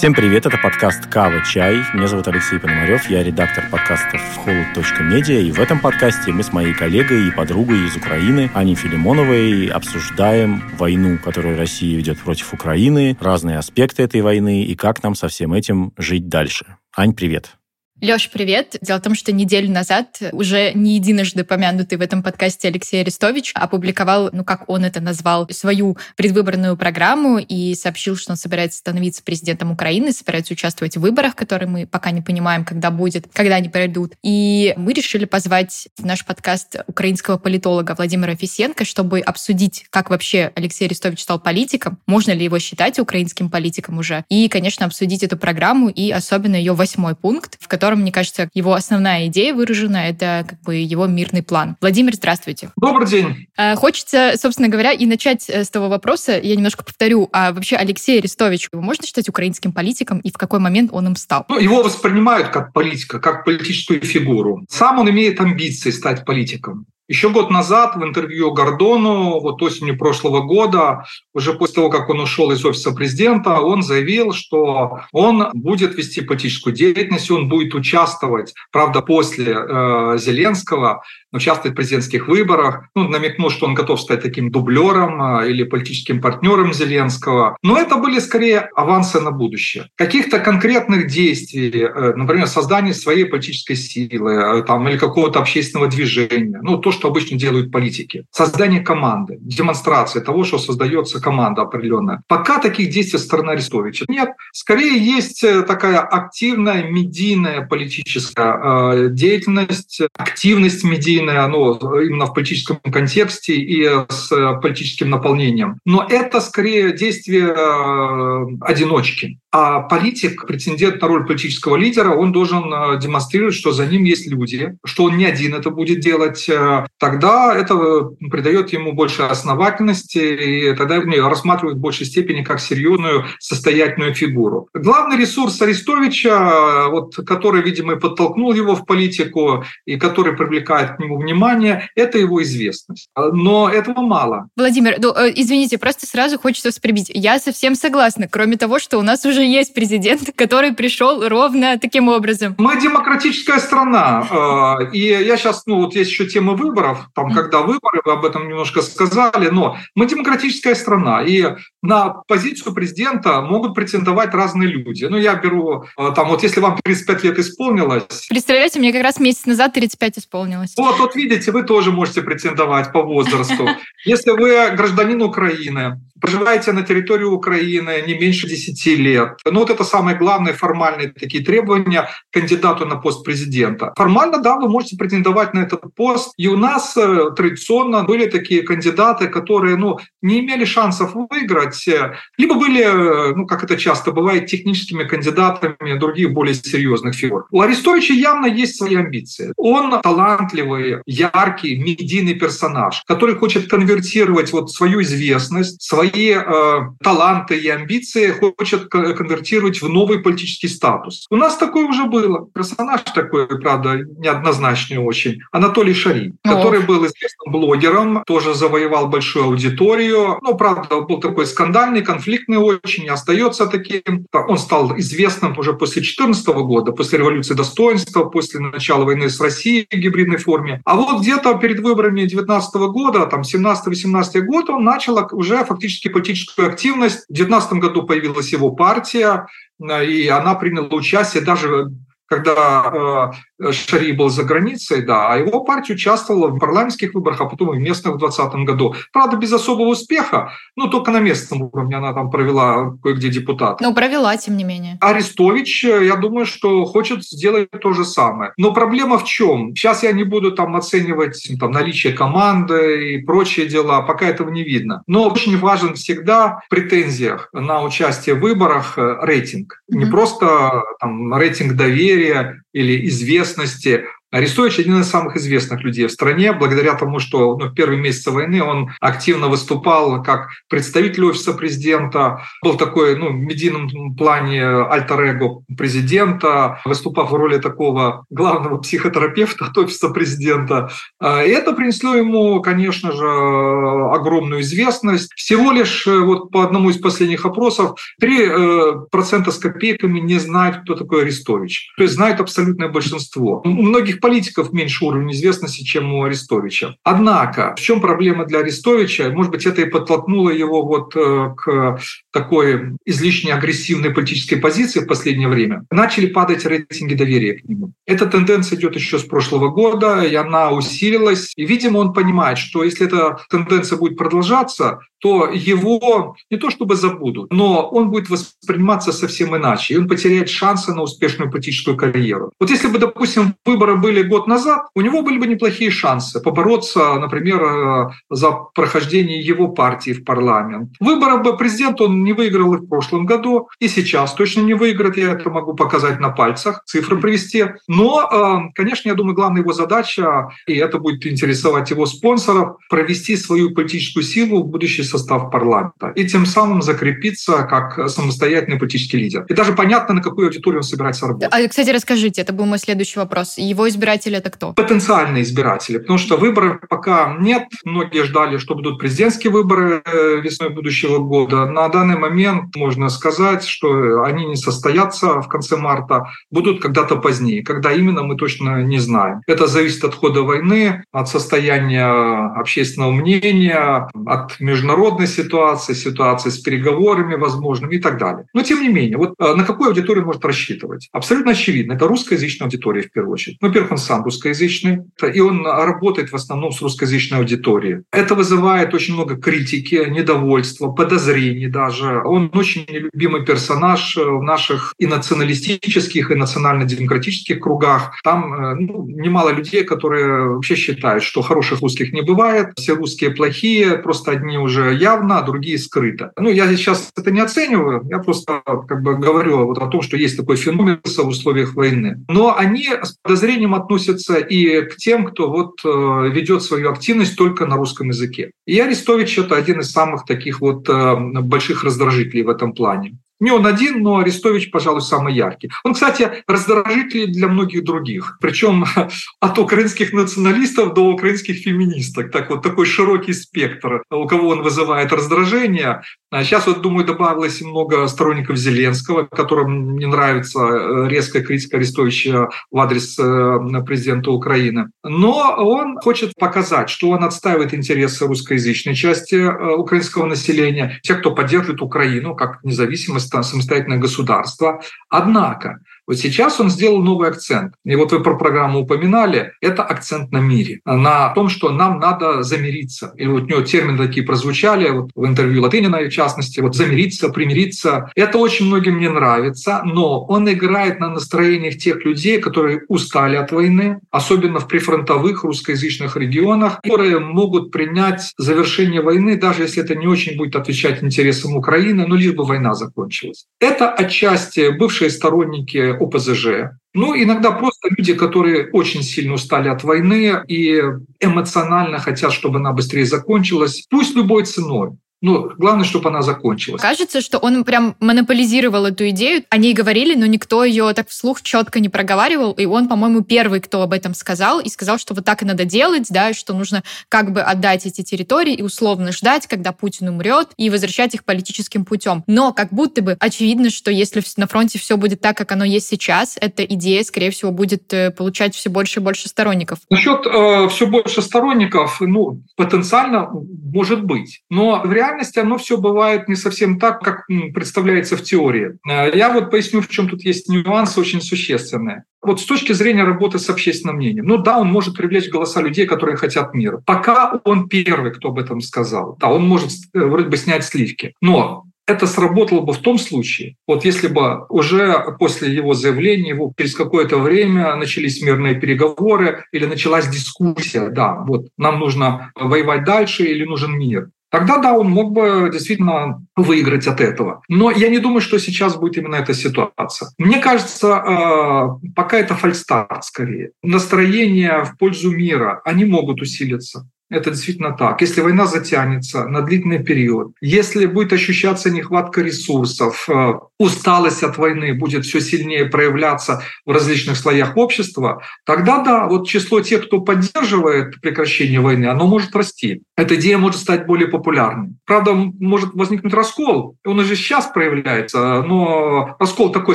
Всем привет, это подкаст «Кава. Чай». Меня зовут Алексей Пономарев, я редактор подкастов холод.медиа, и в этом подкасте мы с моей коллегой и подругой из Украины Аней Филимоновой обсуждаем войну, которую Россия ведет против Украины, разные аспекты этой войны и как нам со всем этим жить дальше. Ань, привет. Леш, привет. Дело в том, что неделю назад уже не единожды помянутый в этом подкасте Алексей Арестович опубликовал, ну как он это назвал, свою предвыборную программу и сообщил, что он собирается становиться президентом Украины, собирается участвовать в выборах, которые мы пока не понимаем, когда будет, когда они пройдут. И мы решили позвать в наш подкаст украинского политолога Владимира Фисенко, чтобы обсудить, как вообще Алексей Арестович стал политиком, можно ли его считать украинским политиком уже, и, конечно, обсудить эту программу и особенно ее восьмой пункт, в котором котором, мне кажется, его основная идея выражена, это как бы его мирный план. Владимир, здравствуйте. Добрый день. Э, хочется, собственно говоря, и начать э, с того вопроса, я немножко повторю, а вообще Алексей Арестович, его можно считать украинским политиком, и в какой момент он им стал? Ну, его воспринимают как политика, как политическую фигуру. Сам он имеет амбиции стать политиком. Еще год назад в интервью Гордону, вот осенью прошлого года, уже после того, как он ушел из офиса президента, он заявил, что он будет вести политическую деятельность, он будет участвовать, правда, после э, Зеленского, участвовать в президентских выборах. Ну, намекнул, что он готов стать таким дублером э, или политическим партнером Зеленского. Но это были скорее авансы на будущее. Каких-то конкретных действий, э, например, создание своей политической силы э, там, или какого-то общественного движения, ну, то, что обычно делают политики. Создание команды, демонстрация того, что создается команда определенная. Пока таких действий со стороны Арестовича нет. Скорее есть э, такая активная медийная политическая э, деятельность, активность медийная, ну, именно в политическом контексте и с политическим наполнением. Но это скорее действие э, одиночки. А политик, претендент на роль политического лидера, он должен э, демонстрировать, что за ним есть люди, что он не один это будет делать. Э, тогда это э, придает ему больше основательности, и тогда его рассматривают в большей степени как серьезную состоятельную фигуру. Главный ресурс Арестовича, вот, который, видимо, подтолкнул его в политику, и который привлекает к нему внимание, это его известность. Но этого мало. Владимир, ну, извините, просто сразу хочется вспомнить. Я совсем согласна. Кроме того, что у нас уже есть президент, который пришел ровно таким образом. Мы демократическая страна. Э, и я сейчас, ну вот есть еще тема выборов, там, когда выборы, вы об этом немножко сказали, но мы демократическая страна. И на позицию президента могут претендовать разные люди. Ну, я беру, э, там, вот если вам 35 лет исполнилось... Представляете, мне как раз месяц назад 35 исполнилось. Вот, вот видите, вы тоже можете претендовать по возрасту. Если вы гражданин Украины, проживаете на территории Украины не меньше 10 лет. Ну вот это самые главные формальные такие требования кандидату на пост президента. Формально, да, вы можете претендовать на этот пост. И у нас э, традиционно были такие кандидаты, которые ну, не имели шансов выиграть, э, либо были, э, ну как это часто бывает, техническими кандидатами других более серьезных фигур. У Арестовича явно есть свои амбиции. Он талантливый, яркий, медийный персонаж, который хочет конвертировать вот свою известность, свои э, таланты и амбиции хочет конвертировать в новый политический статус. У нас такое уже было. Персонаж такой, правда, неоднозначный очень. Анатолий Шари, О. который был известным блогером, тоже завоевал большую аудиторию. Ну, правда, был такой скандальный, конфликтный очень, и остается таким. Он стал известным уже после 2014 года, после революции достоинства, после начала войны с Россией в гибридной форме. А вот где-то перед выборами 2019 года, там 17-18 год, он начал уже фактически политическую активность. В 2019 году появилась его партия, э, и она приняла участие даже когда э, Шари был за границей, да, а его партия участвовала в парламентских выборах, а потом и в местных в 2020 году. Правда, без особого успеха, но только на местном уровне она там провела кое-где депутат. Ну, провела, тем не менее. Арестович, э, я думаю, что хочет сделать то же самое. Но проблема в чем? Сейчас я не буду там оценивать там, наличие команды и прочие дела, пока этого не видно. Но очень важен всегда в претензиях на участие в выборах э, рейтинг. Mm-hmm. Не просто там рейтинг доверия, доверия или известности, Арестович один из самых известных людей в стране, благодаря тому, что ну, в первые месяцы войны он активно выступал как представитель офиса президента, был такой ну, в медийном плане альтер-эго президента, выступав в роли такого главного психотерапевта от офиса президента. А, и это принесло ему, конечно же, огромную известность. Всего лишь э, вот по одному из последних опросов 3% э, с копейками не знают, кто такой Арестович. То есть знают абсолютное большинство. У многих политиков меньше уровень известности, чем у Арестовича. Однако, в чем проблема для Арестовича? Может быть, это и подтолкнуло его вот э, к такой излишне агрессивной политической позиции в последнее время. Начали падать рейтинги доверия к нему. Эта тенденция идет еще с прошлого года, и она усилилась. И, видимо, он понимает, что если эта тенденция будет продолжаться, то его не то чтобы забудут, но он будет восприниматься совсем иначе, и он потеряет шансы на успешную политическую карьеру. Вот если бы, допустим, выборы были год назад, у него были бы неплохие шансы побороться, например, э, за прохождение его партии в парламент. Выборы бы президент он не выиграл и в прошлом году, и сейчас точно не выиграет, я это могу показать на пальцах, цифры привести. Но, э, конечно, я думаю, главная его задача, и это будет интересовать его спонсоров, провести свою политическую силу в будущей состав парламента и тем самым закрепиться как самостоятельный политический лидер. И даже понятно, на какую аудиторию он собирается работать. А, кстати, расскажите, это был мой следующий вопрос. Его избиратели это кто? Потенциальные избиратели, потому что выборов пока нет. Многие ждали, что будут президентские выборы э, весной будущего года. На данный момент можно сказать, что они не состоятся в конце марта, будут когда-то позднее. Когда именно, мы точно не знаем. Это зависит от хода войны, от состояния общественного мнения, от международной ситуации, ситуации с переговорами возможными и так далее. Но тем не менее, вот э, на какую аудиторию может рассчитывать? Абсолютно очевидно, это русскоязычная аудитория в первую очередь. Во-первых, он сам русскоязычный, и он работает в основном с русскоязычной аудиторией. Это вызывает очень много критики, недовольства, подозрений даже. Он очень нелюбимый персонаж в наших и националистических, и национально-демократических кругах. Там э, ну, немало людей, которые вообще считают, что хороших русских не бывает, все русские плохие, просто одни уже явно, а другие скрыто. Ну, я сейчас это не оцениваю, я просто как бы говорю вот о том, что есть такой феномен в условиях войны. Но они с подозрением относятся и к тем, кто вот э, ведет свою активность только на русском языке. И Арестович — это один из самых таких вот э, больших раздражителей в этом плане. Не он один, но Арестович, пожалуй, самый яркий. Он, кстати, раздражитель для многих других. Причем от украинских националистов до украинских феминисток. Так вот, такой широкий спектр, у кого он вызывает раздражение. Сейчас, вот, думаю, добавилось много сторонников Зеленского, которым не нравится э, резкая критика Арестовича в адрес э, президента Украины. Но он хочет показать, что он отстаивает интересы русскоязычной части э, украинского населения, тех, кто поддерживает Украину как независимость самостоятельное государство. Однако вот сейчас он сделал новый акцент. И вот вы про программу упоминали. Это акцент на мире, на том, что нам надо замириться. И вот у него термины такие прозвучали вот в интервью Латынина, в частности, вот замириться, примириться. Это очень многим не нравится, но он играет на настроениях тех людей, которые устали от войны, особенно в прифронтовых русскоязычных регионах, которые могут принять завершение войны, даже если это не очень будет отвечать интересам Украины, но лишь бы война закончилась. Это отчасти бывшие сторонники ОПЗЖ. Ну, иногда просто люди, которые очень сильно устали от войны и эмоционально хотят, чтобы она быстрее закончилась, пусть любой ценой. Ну, главное, чтобы она закончилась. Кажется, что он прям монополизировал эту идею. О ней говорили, но никто ее так вслух четко не проговаривал. И он, по-моему, первый, кто об этом сказал. И сказал, что вот так и надо делать, да, что нужно как бы отдать эти территории и условно ждать, когда Путин умрет, и возвращать их политическим путем. Но как будто бы очевидно, что если на фронте все будет так, как оно есть сейчас, эта идея, скорее всего, будет э, получать все больше и больше сторонников. Насчет э, все больше сторонников, ну, потенциально может быть. Но в реальности реальности оно все бывает не совсем так, как представляется в теории. Э, я вот поясню, в чем тут есть нюансы очень существенные. Вот с точки зрения работы с общественным мнением, ну да, он может привлечь голоса людей, которые хотят мира. Пока он первый, кто об этом сказал. Да, он может э, вроде бы снять сливки. Но это сработало бы в том случае, вот если бы уже после его заявления, его через какое-то время начались мирные переговоры или началась дискуссия, да, вот нам нужно воевать дальше или нужен мир. Тогда да, он мог бы действительно выиграть от этого. Но я не думаю, что сейчас будет именно эта ситуация. Мне кажется, э, пока это фальстарт скорее. Настроения в пользу мира, они могут усилиться. Это действительно так. Если война затянется на длительный период, если будет ощущаться нехватка ресурсов, э, усталость от войны будет все сильнее проявляться в различных слоях общества, тогда да, вот число тех, кто поддерживает прекращение войны, оно может расти. Эта идея может стать более популярной. Правда, может возникнуть раскол, он уже сейчас проявляется, но раскол такой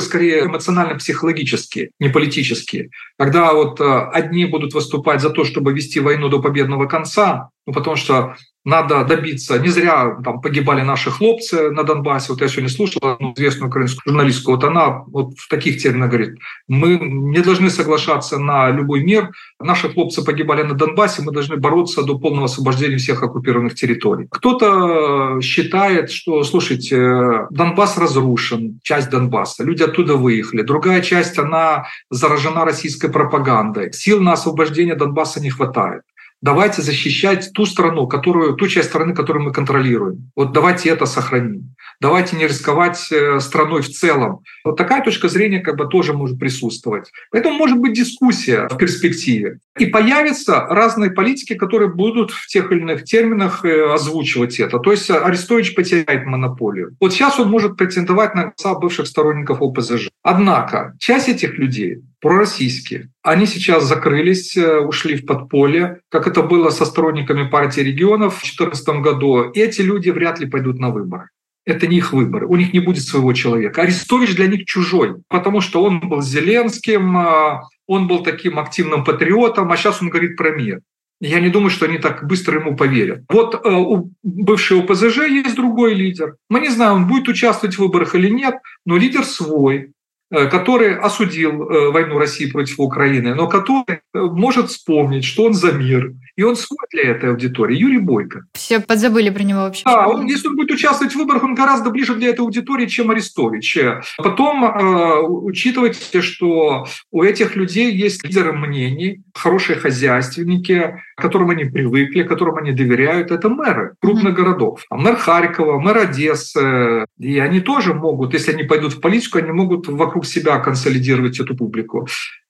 скорее эмоционально-психологический, не политический. Когда вот э, одни будут выступать за то, чтобы вести войну до победного конца, ну, потому что надо добиться. Не зря там погибали наши хлопцы на Донбассе. Вот я сегодня слушал одну известную украинскую журналистку. Вот она вот в таких терминах говорит, мы не должны соглашаться на любой мир. Наши хлопцы погибали на Донбассе, мы должны бороться до полного освобождения всех оккупированных территорий. Кто-то считает, что, слушайте, Донбасс разрушен, часть Донбасса, люди оттуда выехали. Другая часть, она заражена российской пропагандой. Сил на освобождение Донбасса не хватает давайте защищать ту страну, которую, ту часть страны, которую мы контролируем. Вот давайте это сохраним. Давайте не рисковать э, страной в целом. Вот такая точка зрения как бы тоже может присутствовать. Поэтому может быть дискуссия в перспективе. И появятся разные политики, которые будут в тех или иных терминах э, озвучивать это. То есть Арестович потеряет монополию. Вот сейчас он может претендовать на голоса бывших сторонников ОПЗЖ. Однако часть этих людей пророссийские. Они сейчас закрылись, э, ушли в подполье, как это было со сторонниками партии регионов в 2014 году. И эти люди вряд ли пойдут на выборы. Это не их выбор, у них не будет своего человека. Арестович для них чужой, потому что он был Зеленским, а, он был таким активным патриотом, а сейчас он говорит про мир. Я не думаю, что они так быстро ему поверят. Вот э, у бывшего ПЗЖ есть другой лидер. Мы не знаем, он будет участвовать в выборах или нет, но лидер свой. Э, который осудил э, войну России против Украины, но который э, может вспомнить, что он за мир, и он свой для этой аудитории. Юрий Бойко. Все подзабыли про него вообще. Да, он, если он будет участвовать в выборах, он гораздо ближе для этой аудитории, чем Арестович. Потом э, учитывайте, что у этих людей есть лидеры мнений, хорошие хозяйственники, к которым они привыкли, которым они доверяют. Это мэры крупных mm-hmm. городов. А мэр Харькова, мэр Одессы. И они тоже могут, если они пойдут в политику, они могут вокруг вокруг себя консолидировать эту публику.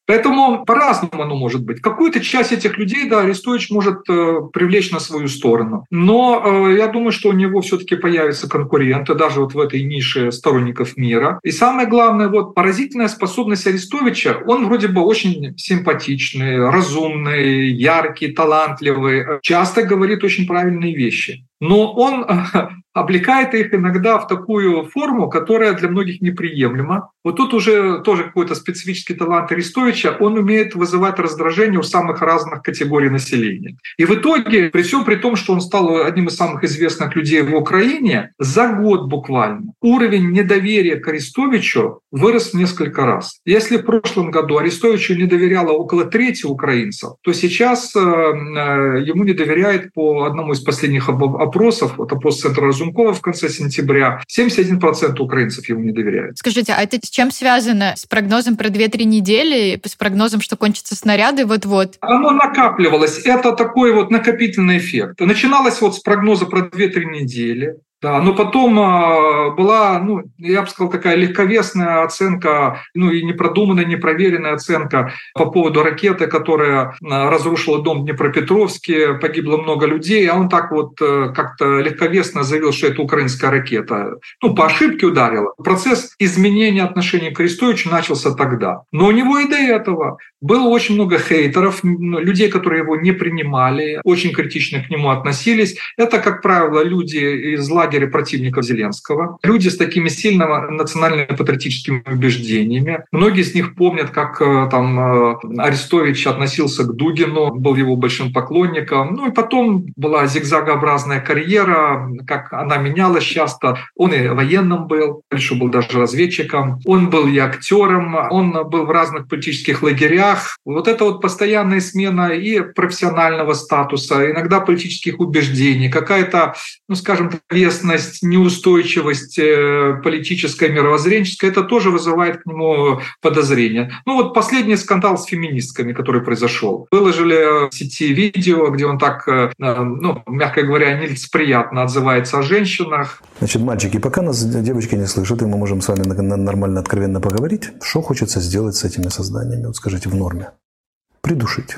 Поэтому по-разному оно может быть. Какую-то часть этих людей, да, Арестович может э, привлечь на свою сторону. Но э, я думаю, что у него все-таки появятся конкуренты, даже вот в этой нише сторонников мира. И самое главное, вот поразительная способность Арестовича, он вроде бы очень симпатичный, разумный, яркий, талантливый, часто говорит очень правильные вещи. Но он облекает их иногда в такую форму, которая для многих неприемлема. Вот тут уже тоже какой-то специфический талант Арестовича, он умеет вызывать раздражение у самых разных категорий населения. И в итоге, при всем при том, что он стал одним из самых известных людей в Украине, за год буквально уровень недоверия к Арестовичу вырос несколько раз. Если в прошлом году Арестовичу не доверяло около трети украинцев, то сейчас э, э, ему не доверяет по одному из последних опросов, вот опрос Центра Разумкова в конце сентября, 71% украинцев ему не доверяют. Скажите, а это с чем связано? С прогнозом про 2-3 недели? С прогнозом, что кончатся снаряды вот-вот? Оно накапливалось. Это такой вот накопительный эффект. Начиналось вот с прогноза про 2-3 недели. Да, но потом а, была, ну, я бы сказал, такая легковесная оценка, ну и непродуманная, непроверенная оценка по поводу ракеты, которая а, разрушила дом в Днепропетровске, погибло много людей, а он так вот э, как-то легковесно заявил, что это украинская ракета. Ну, по ошибке ударила. Процесс изменения отношений к Арестовичу начался тогда. Но у него и до этого было очень много хейтеров, людей, которые его не принимали, очень критично к нему относились. Это, как правило, люди из лагеря противников Зеленского, люди с такими сильными национально-патриотическими убеждениями. Многие из них помнят, как э, там э, Арестович относился к Дугину, был его большим поклонником. Ну и потом была зигзагообразная карьера, как она менялась часто. Он и военным был, еще был даже разведчиком. Он был и актером, он был в разных политических лагерях. Вот это вот постоянная смена и профессионального статуса, иногда политических убеждений, какая-то, ну скажем, вес неизвестность, неустойчивость э, политическая, мировоззренческая, это тоже вызывает к нему подозрения. Ну вот последний скандал с феминистками, который произошел. Выложили в сети видео, где он так, э, ну, мягко говоря, нелицеприятно отзывается о женщинах. Значит, мальчики, пока нас девочки не слышат, и мы можем с вами нормально, откровенно поговорить, что хочется сделать с этими созданиями? Вот скажите, в норме. Придушить.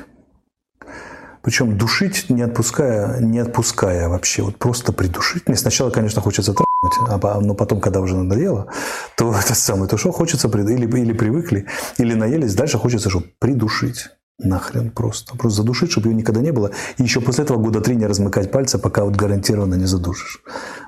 Причем душить, не отпуская, не отпуская вообще, вот просто придушить. Мне сначала, конечно, хочется трахнуть, а, но потом, когда уже надоело, то это самое, то что хочется, или, или привыкли, или наелись, дальше хочется, чтобы придушить. Нахрен просто. Просто задушить, чтобы ее никогда не было. И еще после этого года три не размыкать пальцы, пока вот гарантированно не задушишь.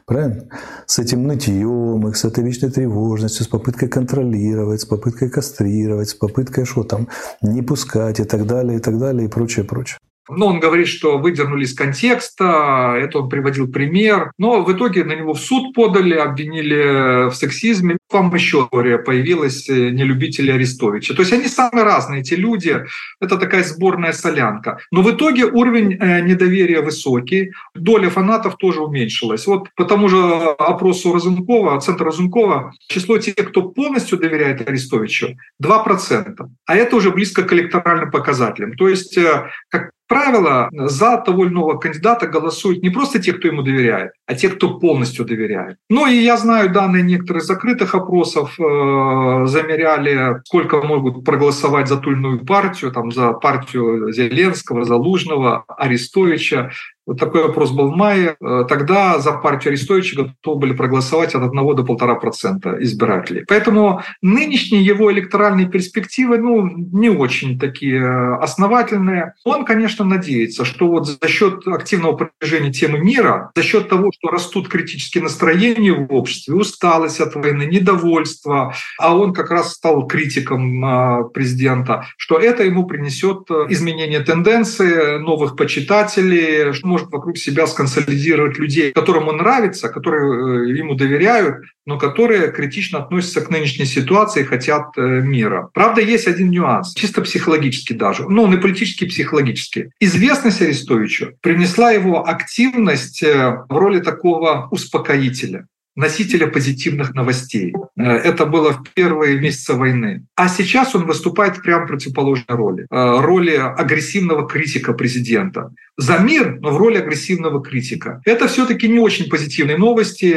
Правильно? С этим нытьем, их, с этой вечной тревожностью, с попыткой контролировать, с попыткой кастрировать, с попыткой что там, не пускать и так далее, и так далее, и прочее, прочее. Но он говорит, что выдернули из контекста, это он приводил пример. Но в итоге на него в суд подали, обвинили в сексизме. Вам еще история появилась э, нелюбители Арестовича. То есть они самые разные, эти люди. Это такая сборная солянка. Но в итоге уровень э, недоверия высокий. Доля фанатов тоже уменьшилась. Вот по тому же опросу Разумкова, центра Разумкова, число тех, кто полностью доверяет Арестовичу, 2%. А это уже близко к электоральным показателям. То есть, э, как правило, за того или иного кандидата голосуют не просто те, кто ему доверяет, а те, кто полностью доверяет. Ну и я знаю данные некоторых закрытых опросов, э, замеряли, сколько могут проголосовать за ту или иную партию, там, за партию Зеленского, Залужного, Арестовича. Вот такой вопрос был в мае. Э, тогда за партию Арестовича готовы были проголосовать от 1 до 1,5% избирателей. Поэтому нынешние его электоральные перспективы ну, не очень такие э, основательные. Он, конечно, надеется, что вот за счет активного продвижения темы мира, за счет того, что растут критические настроения в обществе, усталость от войны, недовольство, а он как раз стал критиком э, президента, что это ему принесет изменение тенденции, новых почитателей, может вокруг себя сконсолидировать людей, которым он нравится, которые э, ему доверяют, но которые критично относятся к нынешней ситуации и хотят э, мира. Правда, есть один нюанс, чисто психологически даже, ну, он и политически, и психологически. Известность Арестовичу принесла его активность э, в роли такого успокоителя носителя позитивных новостей. Это было в первые месяцы войны. А сейчас он выступает в прямо противоположной роли. Роли агрессивного критика президента. За мир, но в роли агрессивного критика. Это все-таки не очень позитивные новости,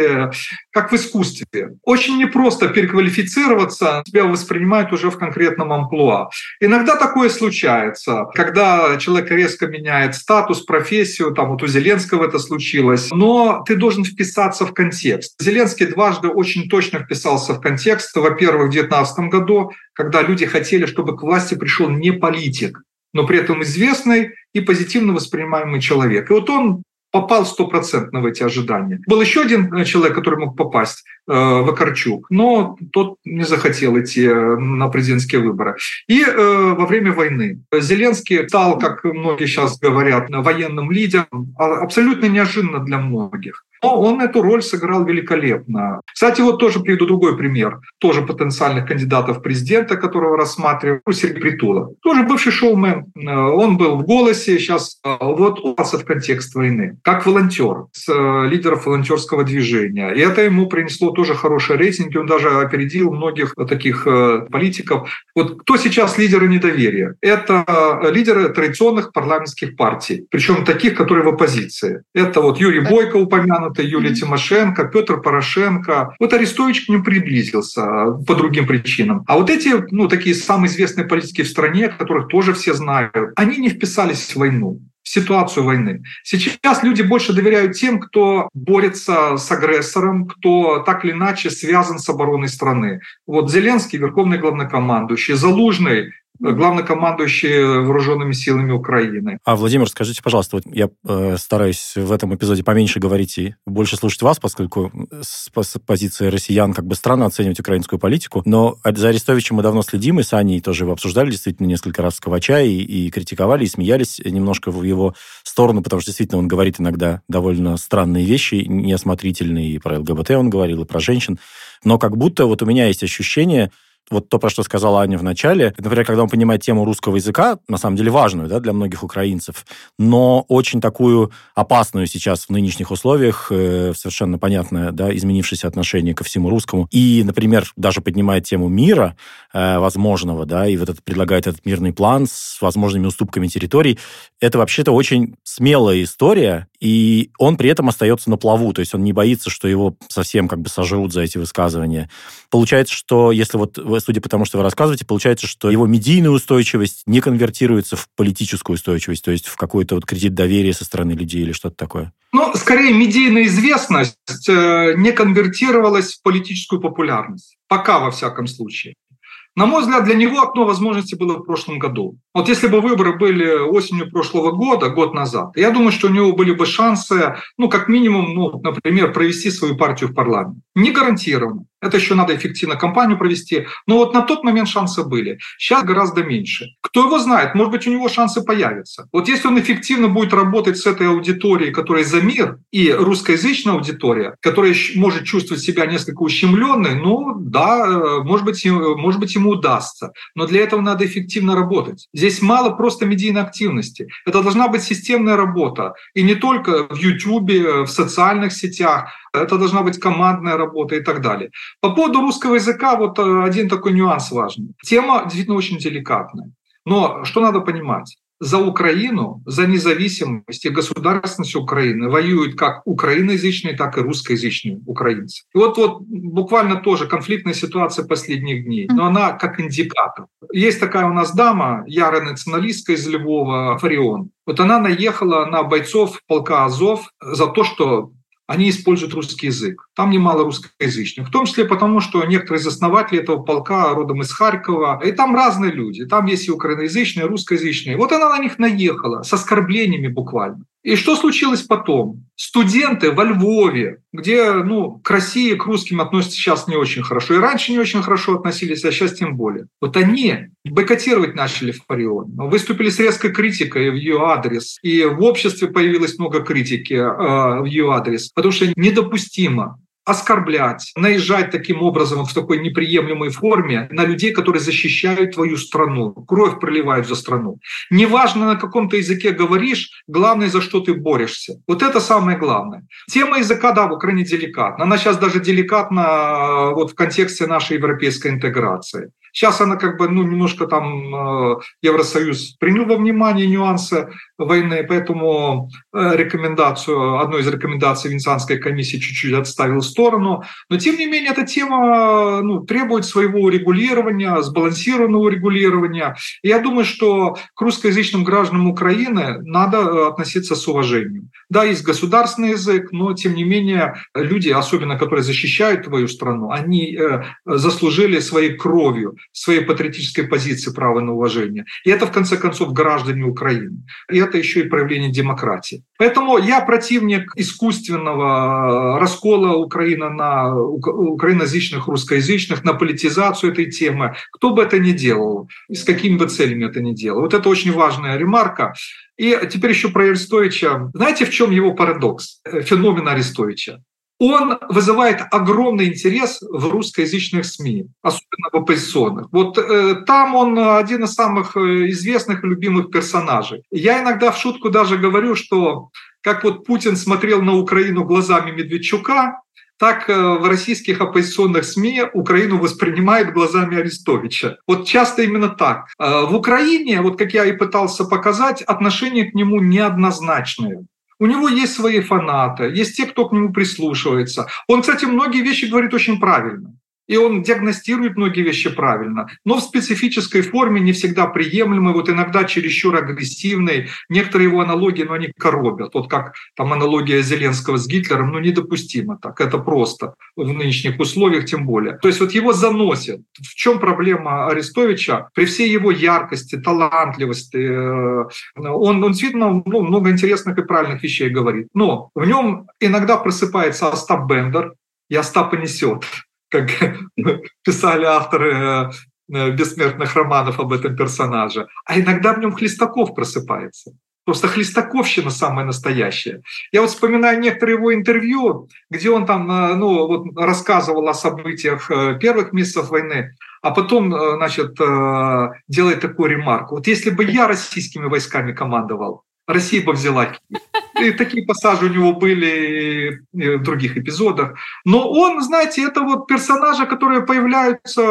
как в искусстве. Очень непросто переквалифицироваться, тебя воспринимают уже в конкретном амплуа. Иногда такое случается, когда человек резко меняет статус, профессию, там вот у Зеленского это случилось, но ты должен вписаться в контекст. Зеленский дважды очень точно вписался в контекст. Во-первых, в 2019 году, когда люди хотели, чтобы к власти пришел не политик, но при этом известный и позитивно воспринимаемый человек. И вот он попал стопроцентно в эти ожидания. Был еще один э, человек, который мог попасть, э, Вакарчук, но тот не захотел идти э, на президентские выборы. И во время войны Зеленский стал, как многие сейчас говорят, военным лидером, а абсолютно неожиданно для многих. Но он эту роль сыграл великолепно. Кстати, вот тоже приведу другой пример. Тоже потенциальных кандидатов в президента, которого рассматриваю, Сергей Притула. Тоже бывший шоумен. Он был в «Голосе», сейчас вот упался в контекст войны. Как волонтер, с э, лидеров волонтерского движения. И это ему принесло тоже хорошие рейтинги. Он даже опередил многих таких э, политиков. Вот кто сейчас лидеры недоверия? Это лидеры традиционных парламентских партий, причем таких, которые в оппозиции. Это вот Юрий Бойко упомянут, это Юлия Тимошенко, Петр Порошенко. Вот Арестович к ним приблизился по другим причинам. А вот эти, ну, такие самые известные политики в стране, которых тоже все знают, они не вписались в войну в ситуацию войны. Сейчас люди больше доверяют тем, кто борется с агрессором, кто так или иначе связан с обороной страны. Вот Зеленский, верховный главнокомандующий, Залужный, главнокомандующий вооруженными силами Украины. А, Владимир, скажите, пожалуйста, вот я э, стараюсь в этом эпизоде поменьше говорить и больше слушать вас, поскольку с, с позиции россиян как бы странно оценивать украинскую политику, но за Арестовичем мы давно следим, и с Аней тоже его обсуждали действительно несколько раз в Ковача, и, и критиковали, и смеялись немножко в его сторону, потому что действительно он говорит иногда довольно странные вещи, неосмотрительные, и про ЛГБТ он говорил, и про женщин, но как будто вот у меня есть ощущение, вот то, про что сказала Аня в начале, например, когда он понимает тему русского языка, на самом деле важную да, для многих украинцев, но очень такую опасную сейчас в нынешних условиях, э, совершенно понятное, да, изменившееся отношение ко всему русскому. И, например, даже поднимает тему мира э, возможного, да, и вот этот, предлагает этот мирный план с возможными уступками территорий, это вообще-то очень смелая история, и он при этом остается на плаву, то есть он не боится, что его совсем как бы сожрут за эти высказывания. Получается, что если вот, судя по тому, что вы рассказываете, получается, что его медийная устойчивость не конвертируется в политическую устойчивость, то есть в какой-то вот кредит доверия со стороны людей или что-то такое? Ну, скорее, медийная известность э, не конвертировалась в политическую популярность. Пока, во всяком случае. На мой взгляд, для него окно возможностей было в прошлом году. Вот если бы выборы были осенью прошлого года, год назад, я думаю, что у него были бы шансы, ну, как минимум, ну, например, провести свою партию в парламент. Не гарантированно. Это еще надо эффективно кампанию провести. Но вот на тот момент шансы были. Сейчас гораздо меньше. Кто его знает, может быть, у него шансы появятся. Вот если он эффективно будет работать с этой аудиторией, которая за мир, и русскоязычная аудитория, которая может чувствовать себя несколько ущемленной, ну да, э, может быть, может быть, ему удастся. Но для этого надо эффективно работать. Здесь мало просто медийной активности. Это должна быть системная работа. И не только в YouTube, в социальных сетях, это должна быть командная работа и так далее. По поводу русского языка вот э, один такой нюанс важный. Тема действительно очень деликатная. Но что надо понимать? За Украину, за независимость и государственность Украины воюют как украиноязычные, так и русскоязычные украинцы. И вот, вот буквально тоже конфликтная ситуация последних дней, но она как индикатор. Есть такая у нас дама, ярая националистка из Львова, Фарион. Вот она наехала на бойцов полка Азов за то, что они используют русский язык. Там немало русскоязычных, в том числе потому, что некоторые из основателей этого полка родом из Харькова, и там разные люди. Там есть и украиноязычные, и русскоязычные. Вот она на них наехала с оскорблениями буквально. И что случилось потом? Студенты во Львове, где ну, к России, к русским относятся сейчас не очень хорошо, и раньше не очень хорошо относились, а сейчас тем более. Вот они бойкотировать начали Фарион, выступили с резкой критикой в ее адрес, и в обществе появилось много критики э, в ее адрес, потому что недопустимо оскорблять, наезжать таким образом в такой неприемлемой форме на людей, которые защищают твою страну, кровь проливают за страну. Неважно, на каком ты языке говоришь, главное, за что ты борешься. Вот это самое главное. Тема языка, да, в Украине деликатна. Она сейчас даже деликатна э, вот в контексте нашей европейской интеграции. Сейчас она как бы ну, немножко там э, Евросоюз принял во внимание нюансы войны, поэтому э, рекомендацию, одну из рекомендаций Венецианской комиссии чуть-чуть отставил в сторону. Но тем не менее эта тема ну, требует своего урегулирования, сбалансированного урегулирования. И я думаю, что к русскоязычным гражданам Украины надо э, относиться с уважением. Да, есть государственный язык, но тем не менее люди, особенно которые защищают твою страну, они заслужили своей кровью своей патриотической позиции права на уважение. И это, в конце концов, граждане Украины. И это еще и проявление демократии. Поэтому я противник искусственного раскола Украины на украиноязычных, русскоязычных, на политизацию этой темы. Кто бы это ни делал, и с какими бы целями это ни делал. Вот это очень важная ремарка. И теперь еще про Арестовича. Знаете, в чем его парадокс, э, феномен Арестовича? Он вызывает огромный интерес в русскоязычных СМИ, особенно в оппозиционных. Вот э, там он один из самых э, известных и любимых персонажей. Я иногда в шутку даже говорю, что как вот Путин смотрел на Украину глазами Медведчука, так э, в российских оппозиционных СМИ Украину воспринимают глазами Арестовича. Вот часто именно так. Э, в Украине, вот как я и пытался показать, отношение к нему неоднозначное. У него есть свои фанаты, есть те, кто к нему прислушивается. Он, кстати, многие вещи говорит очень правильно. И он диагностирует многие вещи правильно, но в специфической форме не всегда приемлемой, вот иногда чересчур агрессивной. Некоторые его аналогии, но ну, они коробят. Вот как там аналогия Зеленского с Гитлером, ну недопустимо так. Это просто в нынешних условиях тем более. То есть вот его заносят. В чем проблема Арестовича? При всей его яркости, талантливости, э, он, он действительно ну, много интересных и правильных вещей говорит. Но в нем иногда просыпается Остап Бендер, и Остапа несет как писали авторы э, э, бессмертных романов об этом персонаже. А иногда в нем Хлестаков просыпается. Просто хлестаковщина самая настоящая. Я вот вспоминаю некоторые его интервью, где он там э, ну, вот рассказывал о событиях первых месяцев войны, а потом, значит, делает такую ремарку. Вот если бы я российскими войсками командовал, Россия бы взяла Киев. И такие пассажи у него были в других эпизодах. Но он, знаете, это вот персонажи, которые появляются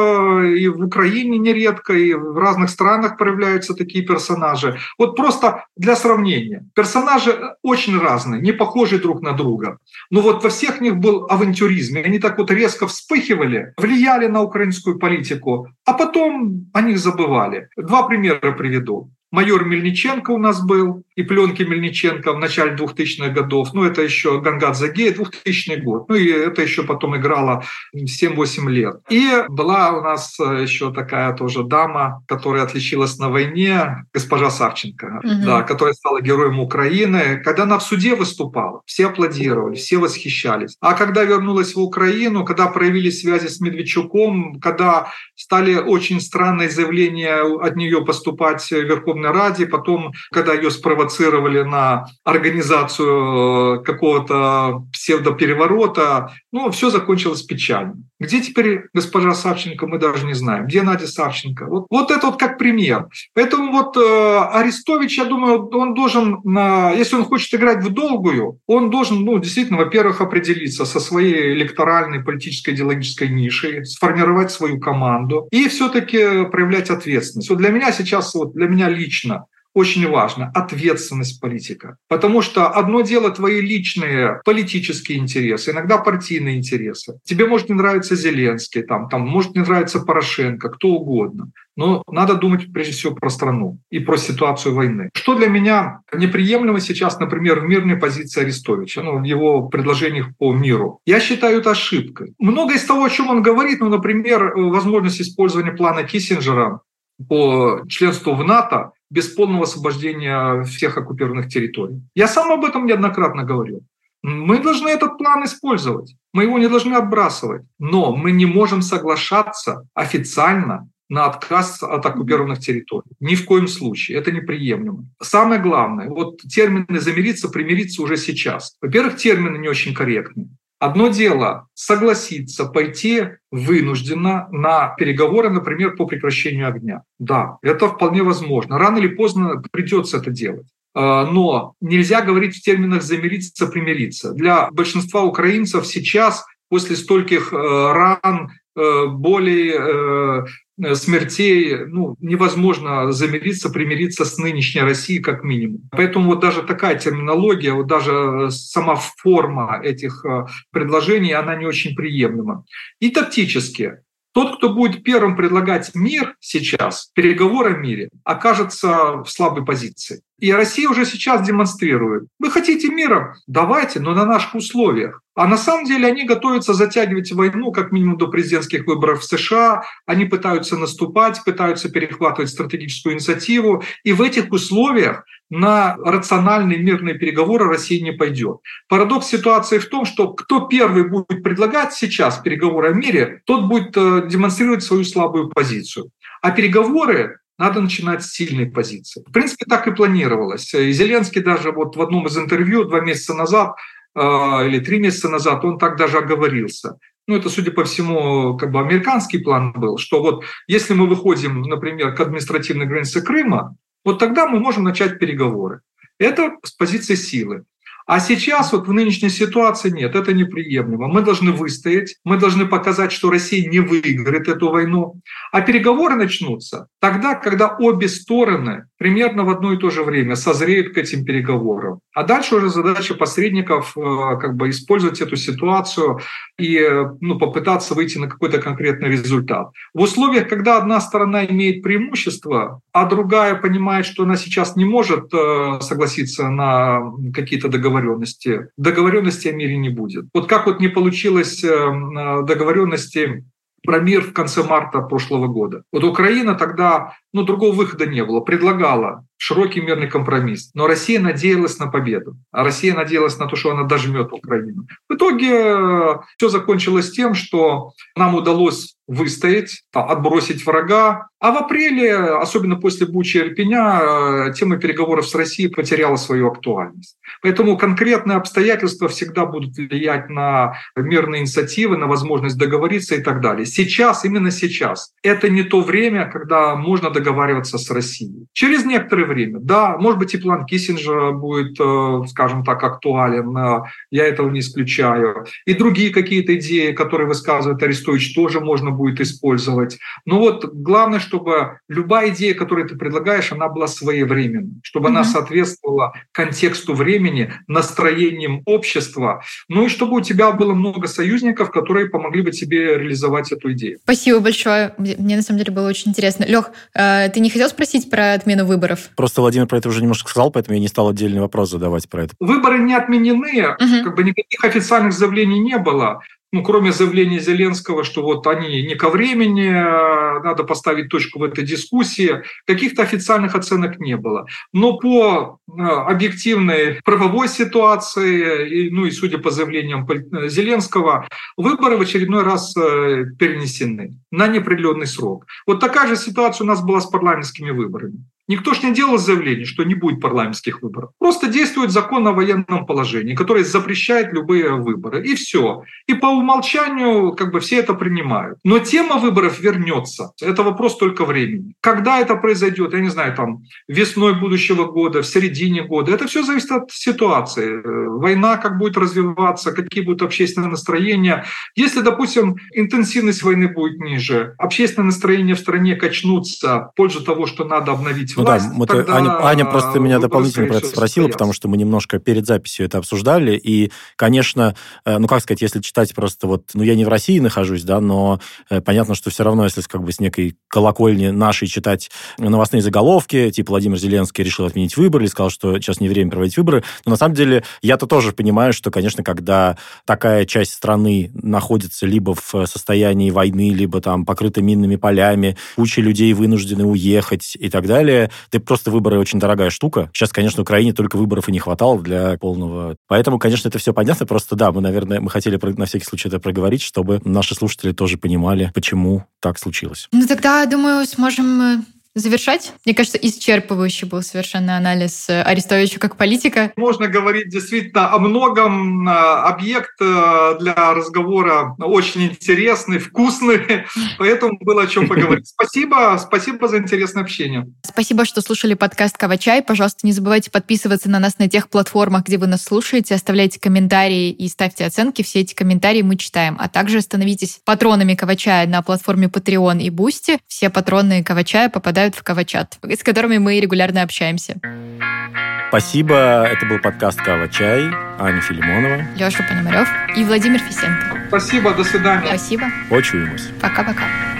и в Украине нередко, и в разных странах появляются такие персонажи. Вот просто для сравнения. Персонажи очень разные, не похожи друг на друга. Но вот во всех них был авантюризм. И они так вот резко вспыхивали, влияли на украинскую политику, а потом о них забывали. Два примера приведу майор Мельниченко у нас был, и пленки Мельниченко в начале 2000-х годов. Ну, это еще Гангадзе Гей, 2000 год. Ну, и это еще потом играло 7-8 лет. И была у нас еще такая тоже дама, которая отличилась на войне, госпожа Савченко, угу. да, которая стала героем Украины. Когда она в суде выступала, все аплодировали, все восхищались. А когда вернулась в Украину, когда проявили связи с Медведчуком, когда стали очень странные заявления от нее поступать в Верховный Раде, потом, когда ее спровоцировали на организацию э, какого-то псевдопереворота, ну, все закончилось печально. Где теперь госпожа Савченко, мы даже не знаем. Где Надя Савченко? Вот, вот это вот как пример. Поэтому вот э, Арестович, я думаю, он должен, на, если он хочет играть в долгую, он должен, ну, действительно, во-первых, определиться со своей электоральной политической идеологической нишей, сформировать свою команду и все-таки проявлять ответственность. Вот для меня сейчас, вот для меня лично, очень важно – ответственность политика. Потому что одно дело твои личные политические интересы, иногда партийные интересы. Тебе может не нравиться Зеленский, там, там может не нравиться Порошенко, кто угодно. Но надо думать прежде всего про страну и про ситуацию войны. Что для меня неприемлемо сейчас, например, в мирной позиции Арестовича, ну, в его предложениях по миру. Я считаю это ошибкой. Многое из того, о чем он говорит, ну, например, возможность использования плана Киссинджера по членству в НАТО, без полного освобождения всех оккупированных территорий. Я сам об этом неоднократно говорил. Мы должны этот план использовать, мы его не должны отбрасывать, но мы не можем соглашаться официально на отказ от оккупированных территорий. Ни в коем случае. Это неприемлемо. Самое главное, вот термины «замириться», «примириться» уже сейчас. Во-первых, термины не очень корректны. Одно дело согласиться пойти вынужденно на переговоры, например, по прекращению огня. Да, это вполне возможно. Рано или поздно придется это делать. А, но нельзя говорить в терминах «замириться», «примириться». Для большинства украинцев сейчас, после стольких э, ран, э, более э, Э, смертей ну, невозможно замириться, примириться с нынешней Россией как минимум. Поэтому вот даже такая терминология, вот даже сама форма этих э, предложений, она не очень приемлема. И тактически. Тот, кто будет первым предлагать мир сейчас, переговоры о мире, окажется в слабой позиции. И Россия уже сейчас демонстрирует. Вы хотите мира? Давайте, но на наших условиях. А на самом деле они готовятся затягивать войну как минимум до президентских выборов в США. Они пытаются наступать, пытаются перехватывать стратегическую инициативу. И в этих условиях на рациональные мирные переговоры Россия не пойдет. Парадокс ситуации в том, что кто первый будет предлагать сейчас переговоры о мире, тот будет э, демонстрировать свою слабую позицию. А переговоры надо начинать с сильной позиции. В принципе, так и планировалось. И Зеленский даже вот в одном из интервью два месяца назад э, или три месяца назад он так даже оговорился. Ну, это, судя по всему, как бы американский план был, что вот если мы выходим, например, к административной границе Крыма, вот тогда мы можем начать переговоры. Это с позиции силы. А сейчас вот в нынешней ситуации нет, это неприемлемо. Мы должны выстоять, мы должны показать, что Россия не выиграет эту войну. А переговоры начнутся тогда, когда обе стороны примерно в одно и то же время созреют к этим переговорам. А дальше уже задача посредников э, как бы использовать эту ситуацию и ну, попытаться выйти на какой-то конкретный результат. В условиях, когда одна сторона имеет преимущество, а другая понимает, что она сейчас не может э, согласиться на какие-то договоренности. Договоренности о мире не будет. Вот как вот не получилось э, договоренности про мир в конце марта прошлого года. Вот Украина тогда, ну, другого выхода не было, предлагала широкий мирный компромисс. Но Россия надеялась на победу. А Россия надеялась на то, что она дожмет Украину. В итоге э, все закончилось тем, что нам удалось выстоять, отбросить врага. А в апреле, особенно после Бучи и Ирпеня, э, тема переговоров с Россией потеряла свою актуальность. Поэтому конкретные обстоятельства всегда будут влиять на мирные инициативы, на возможность договориться и так далее. Сейчас, именно сейчас, это не то время, когда можно договариваться с Россией. Через некоторое время, да, может быть, и план Киссинджера будет, э, скажем так, актуален, э, я этого не исключаю. И другие какие-то идеи, которые высказывает Арестович, тоже можно будет использовать. Но вот главное, чтобы любая идея, которую ты предлагаешь, она была своевременной, чтобы mm-hmm. она соответствовала контексту времени, настроениям общества, ну и чтобы у тебя было много союзников, которые помогли бы тебе реализовать эту идею. Спасибо большое. Мне на самом деле было очень интересно. Лех, э, ты не хотел спросить про отмену выборов? Просто Владимир про это уже немножко сказал, поэтому я не стал отдельный вопрос задавать про это. Выборы не отменены, угу. как бы никаких официальных заявлений не было ну, кроме заявления Зеленского, что вот они не ко времени, надо поставить точку в этой дискуссии, каких-то официальных оценок не было. Но по э, объективной правовой ситуации, ну и судя по заявлениям Зеленского, выборы в очередной раз э, перенесены на неопределенный срок. Вот такая же ситуация у нас была с парламентскими выборами. Никто ж не делал заявление, что не будет парламентских выборов. Просто действует закон о военном положении, который запрещает любые выборы. И все. И по умолчанию как бы все это принимают. Но тема выборов вернется. Это вопрос только времени. Когда это произойдет, я не знаю, там весной будущего года, в середине года, это все зависит от ситуации. Война как будет развиваться, какие будут общественные настроения. Если, допустим, интенсивность войны будет ниже, общественные настроения в стране качнутся в пользу того, что надо обновить ну власть, да, мы Аня, Аня просто меня дополнительно про это спросила, потому что мы немножко перед записью это обсуждали, и, конечно, э, ну, как сказать, если читать просто вот, ну, я не в России нахожусь, да, но э, понятно, что все равно, если как бы с некой колокольни нашей читать новостные заголовки, типа Владимир Зеленский решил отменить выборы или сказал, что сейчас не время проводить выборы, но на самом деле я-то тоже понимаю, что, конечно, когда такая часть страны находится либо в состоянии войны, либо там покрыта минными полями, куча людей вынуждены уехать и так далее, да просто выборы очень дорогая штука. Сейчас, конечно, Украине только выборов и не хватало для полного. Поэтому, конечно, это все понятно. Просто да, мы, наверное, мы хотели на всякий случай это проговорить, чтобы наши слушатели тоже понимали, почему так случилось. Ну тогда, думаю, сможем э, завершать? Мне кажется, исчерпывающий был совершенно анализ э, Арестовича как политика. Можно говорить действительно о многом. Э, объект э, для разговора очень интересный, вкусный, поэтому было о чем поговорить. Спасибо, спасибо за интересное общение. Спасибо, что слушали подкаст «Кавачай». Пожалуйста, не забывайте подписываться на нас на тех платформах, где вы нас слушаете, оставляйте комментарии и ставьте оценки. Все эти комментарии мы читаем. А также становитесь патронами «Кавачая» на платформе Patreon и Boosty. Все патроны «Кавачая» попадают попадают в Кавачат, с которыми мы регулярно общаемся. Спасибо. Это был подкаст «Кава Чай». Аня Филимонова. Леша Пономарев и Владимир Фисенко. Спасибо. До свидания. Спасибо. Почуемся. Пока-пока.